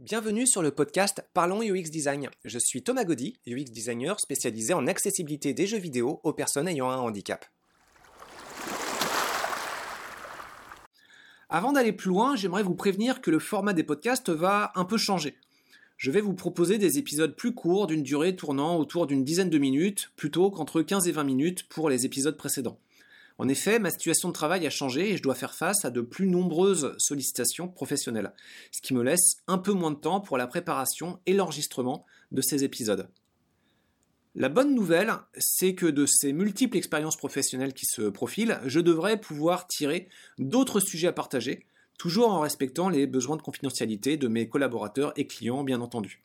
Bienvenue sur le podcast Parlons UX Design. Je suis Thomas Gaudy, UX designer spécialisé en accessibilité des jeux vidéo aux personnes ayant un handicap. Avant d'aller plus loin, j'aimerais vous prévenir que le format des podcasts va un peu changer. Je vais vous proposer des épisodes plus courts d'une durée tournant autour d'une dizaine de minutes, plutôt qu'entre 15 et 20 minutes pour les épisodes précédents. En effet, ma situation de travail a changé et je dois faire face à de plus nombreuses sollicitations professionnelles, ce qui me laisse un peu moins de temps pour la préparation et l'enregistrement de ces épisodes. La bonne nouvelle, c'est que de ces multiples expériences professionnelles qui se profilent, je devrais pouvoir tirer d'autres sujets à partager, toujours en respectant les besoins de confidentialité de mes collaborateurs et clients, bien entendu.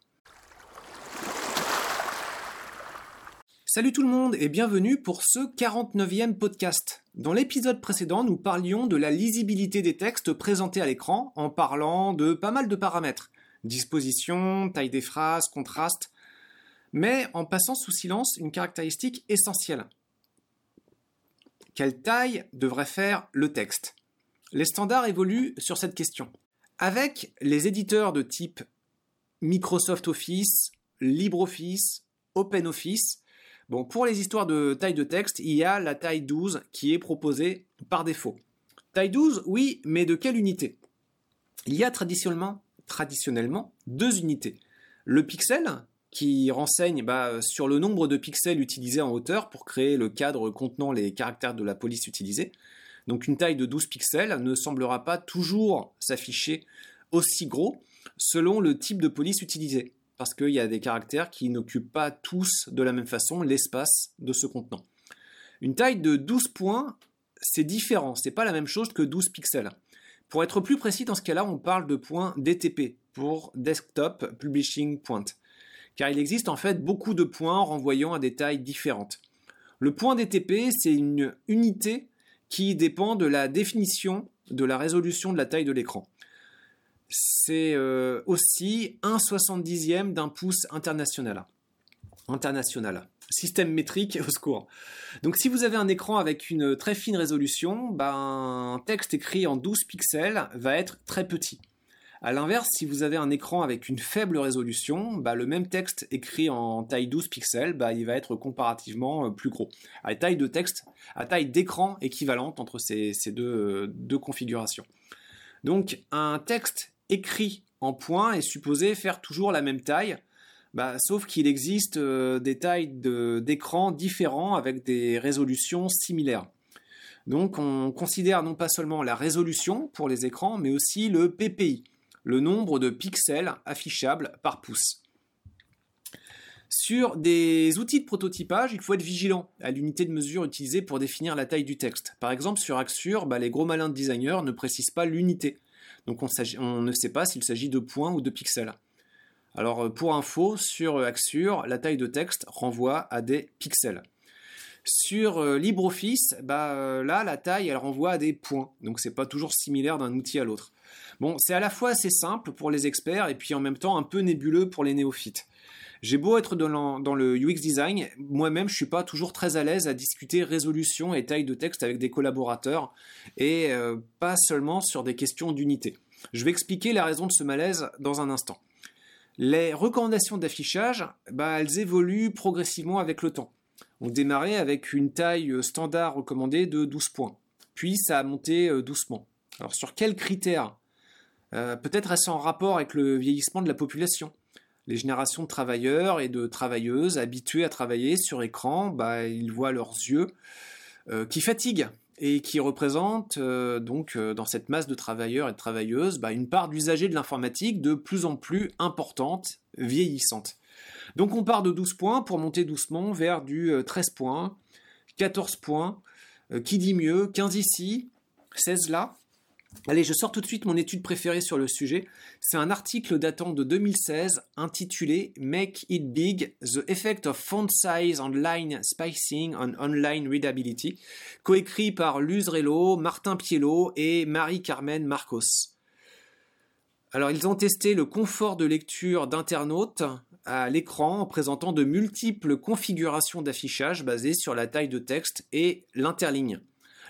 Salut tout le monde et bienvenue pour ce 49e podcast. Dans l'épisode précédent, nous parlions de la lisibilité des textes présentés à l'écran en parlant de pas mal de paramètres. Disposition, taille des phrases, contraste, mais en passant sous silence une caractéristique essentielle. Quelle taille devrait faire le texte? Les standards évoluent sur cette question. Avec les éditeurs de type Microsoft Office, LibreOffice, OpenOffice, Bon, pour les histoires de taille de texte, il y a la taille 12 qui est proposée par défaut. Taille 12, oui, mais de quelle unité? Il y a traditionnellement, deux unités. Le pixel, qui renseigne bah, sur le nombre de pixels utilisés en hauteur pour créer le cadre contenant les caractères de la police utilisés. Donc une taille de 12 pixels ne semblera pas toujours s'afficher aussi gros selon le type de police utilisé parce qu'il y a des caractères qui n'occupent pas tous de la même façon l'espace de ce contenant. Une taille de 12 points, c'est différent, c'est pas la même chose que 12 pixels. Pour être plus précis, dans ce cas-là, on parle de points DTP pour Desktop Publishing Point, car il existe en fait beaucoup de points renvoyant à des tailles différentes. Le point DTP, c'est une unité qui dépend de la définition de la résolution de la taille de l'écran c'est euh, aussi un soixante-dixième d'un pouce international. International. Système métrique au secours. Donc si vous avez un écran avec une très fine résolution, ben, un texte écrit en 12 pixels va être très petit. A l'inverse, si vous avez un écran avec une faible résolution, bah, le même texte écrit en taille 12 pixels, bah, il va être comparativement euh, plus gros. À taille de texte, à taille d'écran équivalente entre ces, deux, euh, deux configurations. Donc un texte écrit en points est supposé faire toujours la même taille, bah, sauf qu'il existe euh, des tailles d'écran différents avec des résolutions similaires. Donc on considère non pas seulement la résolution pour les écrans, mais aussi le PPI, le nombre de pixels affichables par pouce. Sur des outils de prototypage, il faut être vigilant à l'unité de mesure utilisée pour définir la taille du texte. Par exemple, sur Axure, bah, les gros malins de designers ne précisent pas l'unité. Donc on, ne sait pas s'il s'agit de points ou de pixels. Alors euh, pour info, sur euh, Axure, la taille de texte renvoie à des pixels. Sur euh, LibreOffice, bah, là, la taille, elle renvoie à des points. Donc c'est pas toujours similaire d'un outil à l'autre. Bon, c'est à la fois assez simple pour les experts et puis en même temps un peu nébuleux pour les néophytes. J'ai beau être dans le UX design, moi-même je suis pas toujours très à l'aise à discuter résolution et taille de texte avec des collaborateurs et euh, pas seulement sur des questions d'unité. Je vais expliquer la raison de ce malaise dans un instant. Les recommandations d'affichage, bah, elles évoluent progressivement avec le temps. On démarrait avec une taille standard recommandée de 12 points. Puis ça a monté euh, doucement. Alors sur quels critères? Euh, Peut-être est-ce en rapport avec le vieillissement de la population les générations de travailleurs et de travailleuses habitués à travailler sur écran, bah, ils voient leurs yeux euh, qui fatiguent et qui représentent euh, donc euh, dans cette masse de travailleurs et de travailleuses bah, une part d'usagers de l'informatique de plus en plus importante, vieillissante. Donc on part de 12 points pour monter doucement vers du 13 points, 14 points, qui dit mieux, 15 ici, 16 là, Allez, je sors tout de suite mon étude préférée sur le sujet. C'est un article datant de 2016 intitulé Make It Big, The Effect of Font Size on Line Spacing on Online Readability, coécrit par Luz Relo, Martin Piello et Marie-Carmen Marcos. Alors, ils ont testé le confort de lecture d'internautes à l'écran en présentant de multiples configurations d'affichage basées sur la taille de texte et l'interligne.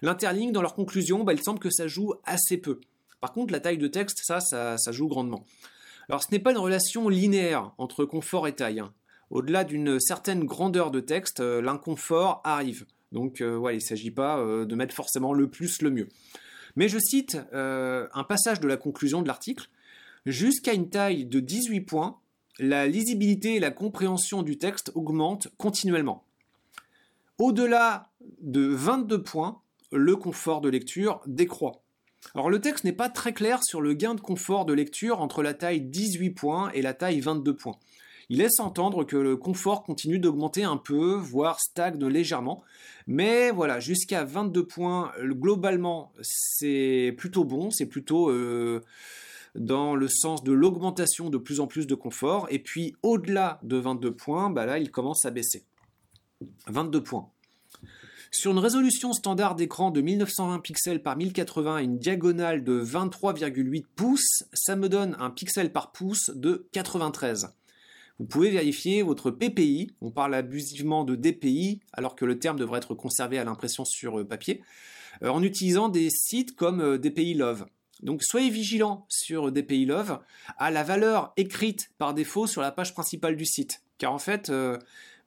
L'interligne, dans leur conclusion, bah, il semble que ça joue assez peu. Par contre, la taille de texte, ça, ça, joue grandement. Alors ce n'est pas une relation linéaire entre confort et taille. Hein. Au-delà d'une certaine grandeur de texte, euh, l'inconfort arrive. Donc voilà, il ne s'agit pas de mettre forcément le plus le mieux. Mais je cite un passage de la conclusion de l'article. Jusqu'à une taille de 18 points, la lisibilité et la compréhension du texte augmentent continuellement. Au-delà de 22 points, le confort de lecture décroît. Alors le texte n'est pas très clair sur le gain de confort de lecture entre la taille 18 points et la taille 22 points. Il laisse entendre que le confort continue d'augmenter un peu, voire stagne légèrement. Mais voilà, jusqu'à 22 points, globalement, c'est plutôt bon, c'est plutôt euh, dans le sens de l'augmentation de plus en plus de confort. Et puis au-delà de 22 points, bah là, il commence à baisser. 22 points. Sur une résolution standard d'écran de 1920 pixels par 1080 et une diagonale de 23,8 pouces, ça me donne un pixel par pouce de 93. Vous pouvez vérifier votre PPI, on parle abusivement de DPI alors que le terme devrait être conservé à l'impression sur euh, papier, euh, en utilisant des sites comme euh, DPI Love. Donc soyez vigilant sur DPI Love à la valeur écrite par défaut sur la page principale du site. Car en fait,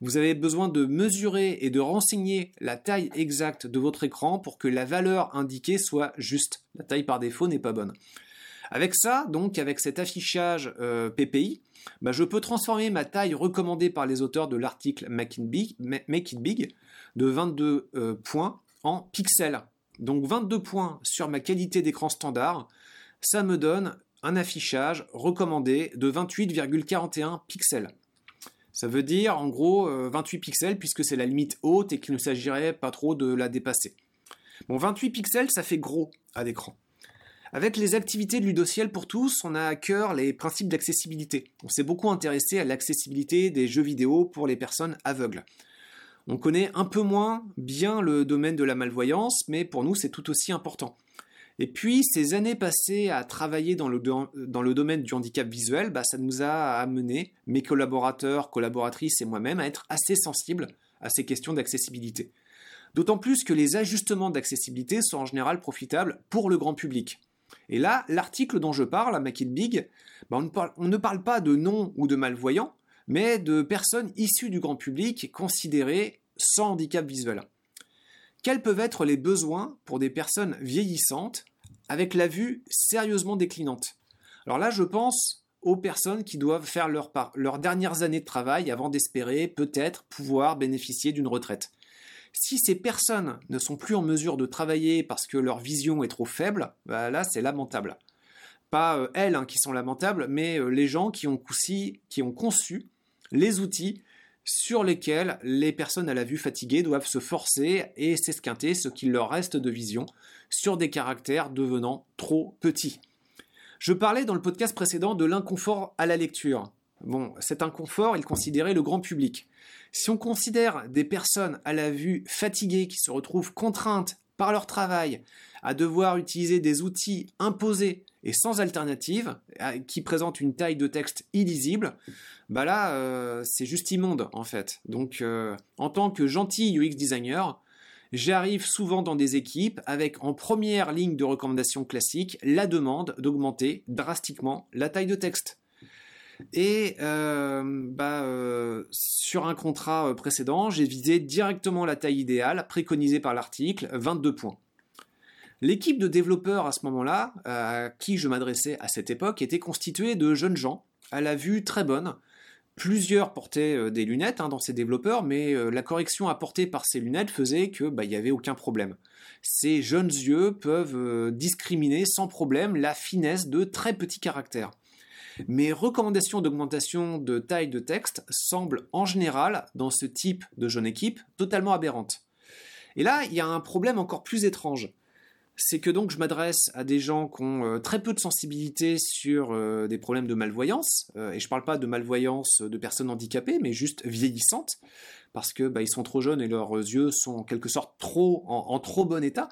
vous avez besoin de mesurer et de renseigner la taille exacte de votre écran pour que la valeur indiquée soit juste. La taille par défaut n'est pas bonne. Avec ça, donc avec cet affichage euh, PPI, bah, je peux transformer ma taille recommandée par les auteurs de l'article Make, It Big de 22 euh, points en pixels. Donc 22 points sur ma qualité d'écran standard, ça me donne un affichage recommandé de 28,41 pixels. Ça veut dire en gros 28 euh, pixels puisque c'est la limite haute et qu'il ne s'agirait pas trop de la dépasser. Bon, 28 pixels, ça fait gros à l'écran. Avec les activités de Ludociel pour tous, on a à cœur les principes d'accessibilité. On s'est beaucoup intéressé à l'accessibilité des jeux vidéo pour les personnes aveugles. On connaît un peu moins bien le domaine de la malvoyance, mais pour nous c'est tout aussi important. Et puis, ces années passées à travailler dans le, domaine du handicap visuel, bah, ça nous a amené, mes collaborateurs, collaboratrices et moi-même, à être assez sensibles à ces questions d'accessibilité. D'autant plus que les ajustements d'accessibilité sont en général profitables pour le grand public. Et là, l'article dont je parle, à Make It Big, bah, on, ne parle, on ne parle pas de non ou de malvoyants, mais de personnes issues du grand public considérées sans handicap visuel. Quels peuvent être les besoins pour des personnes vieillissantes avec la vue sérieusement déclinante? Alors là, je pense aux personnes qui doivent faire leur leurs dernières années de travail avant d'espérer peut-être pouvoir bénéficier d'une retraite. Si ces personnes ne sont plus en mesure de travailler parce que leur vision est trop faible, bah là c'est lamentable. Pas euh, elles hein, qui sont lamentables, mais euh, les gens qui ont, qui ont conçu les outils sur lesquels les personnes à la vue fatiguée doivent se forcer et s'esquinter ce qu'il leur reste de vision sur des caractères devenant trop petits. Je parlais dans le podcast précédent de l'inconfort à la lecture. Bon, cet inconfort, il considérait le grand public. Si on considère des personnes à la vue fatiguées qui se retrouvent contraintes par leur travail à devoir utiliser des outils imposés et sans alternative, qui présentent une taille de texte illisible, bah là, euh, c'est juste immonde en fait. Donc, euh, en tant que gentil UX designer, j'arrive souvent dans des équipes avec en première ligne de recommandation classique la demande d'augmenter drastiquement la taille de texte. Et euh, bah, sur un contrat précédent, j'ai visé directement la taille idéale préconisée par l'article, 22 points. L'équipe de développeurs à ce moment-là, à qui je m'adressais à cette époque, était constituée de jeunes gens, à la vue très bonne. Plusieurs portaient euh, des lunettes hein, dans ces développeurs, mais euh, la correction apportée par ces lunettes faisait que bah, il n'y avait aucun problème. Ces jeunes yeux peuvent euh, discriminer sans problème la finesse de très petits caractères. Mes recommandations d'augmentation de taille de texte semblent en général, dans ce type de jeune équipe, totalement aberrantes. Et là, il y a un problème encore plus étrange c'est que donc je m'adresse à des gens qui ont euh, très peu de sensibilité sur euh, des problèmes de malvoyance, euh, et je ne parle pas de malvoyance de personnes handicapées, mais juste vieillissantes, parce que bah, ils sont trop jeunes et leurs yeux sont en quelque sorte trop en, trop bon état.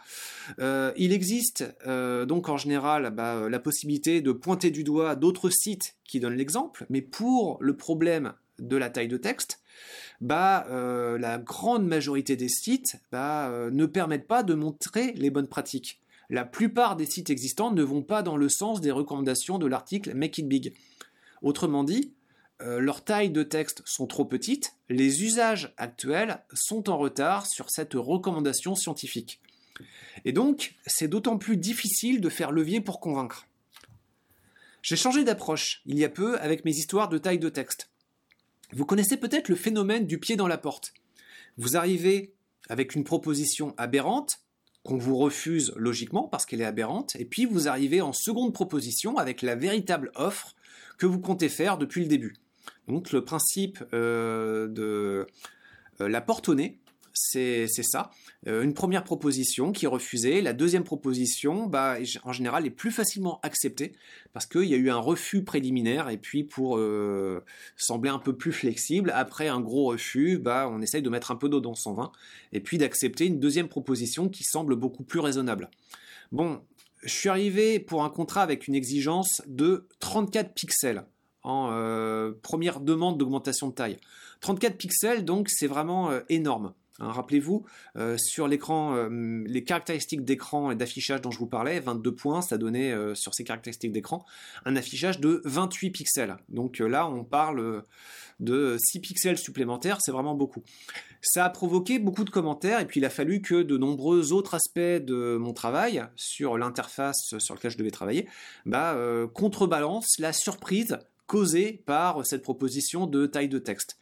il existe donc en général bah, la possibilité de pointer du doigt d'autres sites qui donnent l'exemple, mais pour le problème de la taille de texte, bah, euh, la grande majorité des sites bah, euh, ne permettent pas de montrer les bonnes pratiques. La plupart des sites existants ne vont pas dans le sens des recommandations de l'article Make It Big. Autrement dit, euh, leurs tailles de texte sont trop petites, les usages actuels sont en retard sur cette recommandation scientifique. Et donc, c'est d'autant plus difficile de faire levier pour convaincre. J'ai changé d'approche il y a peu avec mes histoires de taille de texte. Vous connaissez peut-être le phénomène du pied dans la porte. Vous arrivez avec une proposition aberrante, qu'on vous refuse logiquement parce qu'elle est aberrante, et puis vous arrivez en seconde proposition avec la véritable offre que vous comptez faire depuis le début. Donc le principe euh, de euh, la porte au nez, c'est ça. Euh, une première proposition qui est refusée. La deuxième proposition, bah, en général, est plus facilement acceptée parce qu'il y a eu un refus préliminaire et puis pour sembler un peu plus flexible, après un gros refus, bah, on essaye de mettre un peu d'eau dans son vin et puis d'accepter une deuxième proposition qui semble beaucoup plus raisonnable. Bon, je suis arrivé pour un contrat avec une exigence de 34 pixels en euh, première demande d'augmentation de taille. 34 pixels, donc c'est vraiment euh, énorme. Hein, rappelez-vous, euh, sur l'écran, les caractéristiques d'écran et d'affichage dont je vous parlais, 22 points, ça donnait sur ces caractéristiques d'écran un affichage de 28 pixels. Donc là, on parle de 6 pixels supplémentaires, c'est vraiment beaucoup. Ça a provoqué beaucoup de commentaires et puis il a fallu que de nombreux autres aspects de mon travail sur l'interface sur laquelle je devais travailler bah, contrebalancent la surprise causée par cette proposition de taille de texte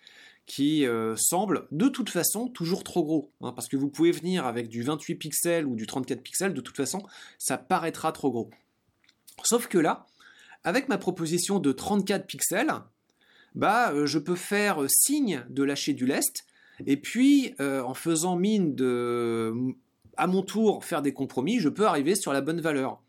qui euh, semble de toute façon toujours trop gros. Hein, parce que vous pouvez venir avec du 28 pixels ou du 34 pixels, de toute façon, ça paraîtra trop gros. Sauf que là, avec ma proposition de 34 pixels, bah, euh, je peux faire signe de lâcher du lest, et puis euh, en faisant mine de, à mon tour, faire des compromis, je peux arriver sur la bonne valeur.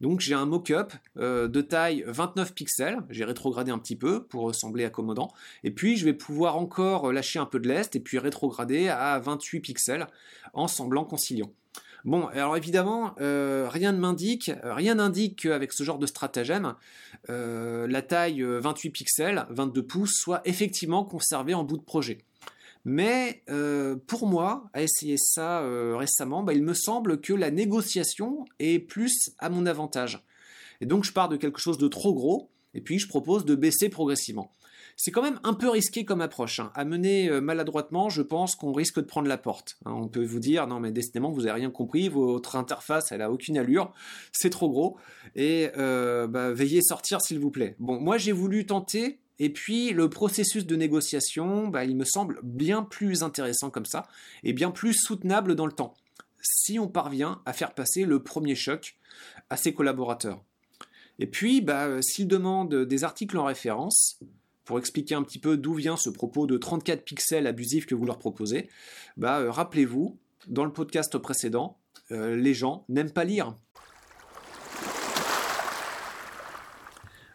Donc j'ai un mock-up euh, de taille 29 pixels, j'ai rétrogradé un petit peu pour sembler accommodant, et puis je vais pouvoir encore lâcher un peu de lest et puis rétrograder à 28 pixels en semblant conciliant. Bon, alors évidemment, euh, rien ne m'indique, n'indique qu'avec ce genre de stratagème, euh, la taille 28 pixels, 22 pouces, soit effectivement conservée en bout de projet. Mais euh, pour moi, à essayer ça euh, récemment, bah, il me semble que la négociation est plus à mon avantage. Et donc je pars de quelque chose de trop gros, et puis je propose de baisser progressivement. C'est quand même un peu risqué comme approche. Hein. Euh, maladroitement, je pense qu'on risque de prendre la porte. Hein. On peut vous dire, non mais décidément, vous n'avez rien compris, votre interface, elle a aucune allure, c'est trop gros, et bah, veillez sortir s'il vous plaît. Bon, moi j'ai voulu tenter et puis le processus de négociation, bah, il me semble bien plus intéressant comme ça, et bien plus soutenable dans le temps, si on parvient à faire passer le premier choc à ses collaborateurs. Et puis, bah, s'ils demandent des articles en référence, pour expliquer un petit peu d'où vient ce propos de 34 pixels abusifs que vous leur proposez, bah, euh, rappelez-vous, dans le podcast précédent, euh, les gens n'aiment pas lire.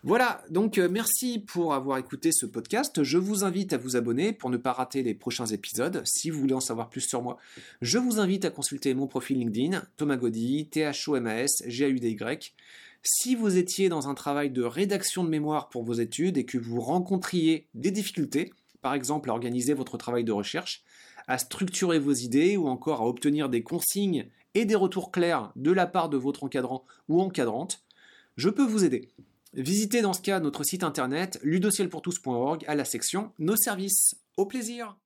Voilà, donc euh, merci pour avoir écouté ce podcast. Je vous invite à vous abonner pour ne pas rater les prochains épisodes. Si vous voulez en savoir plus sur moi, je vous invite à consulter mon profil LinkedIn, Thomas Gaudy, T-H-O-M-A-S, G-A-U-D-Y. Si vous étiez dans un travail de rédaction de mémoire pour vos études et que vous rencontriez des difficultés, par exemple à organiser votre travail de recherche, à structurer vos idées ou encore à obtenir des consignes et des retours clairs de la part de votre encadrant ou encadrante, je peux vous aider. Visitez dans ce cas notre site internet ludocielpourtous.org à la section Nos services. Au plaisir